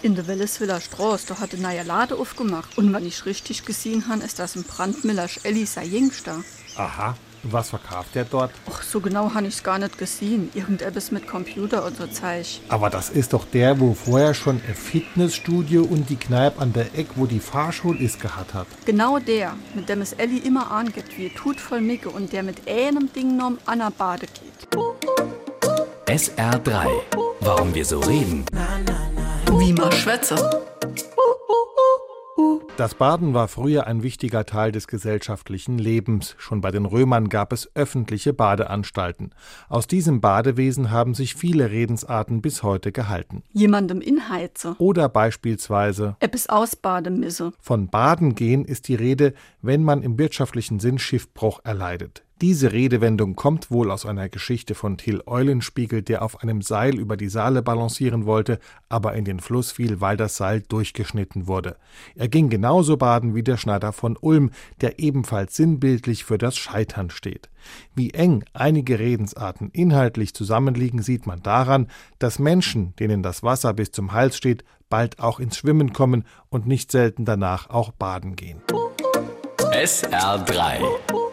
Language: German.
In der Welleswiller Straße, da hat ein neuer Lade aufgemacht. Und wenn ich richtig gesehen habe, ist das ein Brandmillersch Elli sein Jüngster. Aha. Und was verkauft er dort? Ach, so genau habe ich's gar nicht gesehen. Irgendetwas mit Computer und so Zeug. Aber das ist doch der, wo vorher schon ein Fitnessstudio und die Kneipe an der Eck, wo die Fahrschule ist, gehabt hat. Genau der, mit dem es Elli immer angeht, wie tut voll Micke und der mit einem Ding noch an der Bade geht. SR3. Warum wir so reden. Wie man schwätze. Das Baden war früher ein wichtiger Teil des gesellschaftlichen Lebens. Schon bei den Römern gab es öffentliche Badeanstalten. Aus diesem Badewesen haben sich viele Redensarten bis heute gehalten. Jemandem inheize. Oder beispielsweise Etwas ausbaden misse. von Baden gehen ist die Rede, wenn man im wirtschaftlichen Sinn Schiffbruch erleidet. Diese Redewendung kommt wohl aus einer Geschichte von Till Eulenspiegel, der auf einem Seil über die Saale balancieren wollte, aber in den Fluss fiel, weil das Seil durchgeschnitten wurde. Er ging genauso baden wie der Schneider von Ulm, der ebenfalls sinnbildlich für das Scheitern steht. Wie eng einige Redensarten inhaltlich zusammenliegen, sieht man daran, dass Menschen, denen das Wasser bis zum Hals steht, bald auch ins Schwimmen kommen und nicht selten danach auch baden gehen. SR3.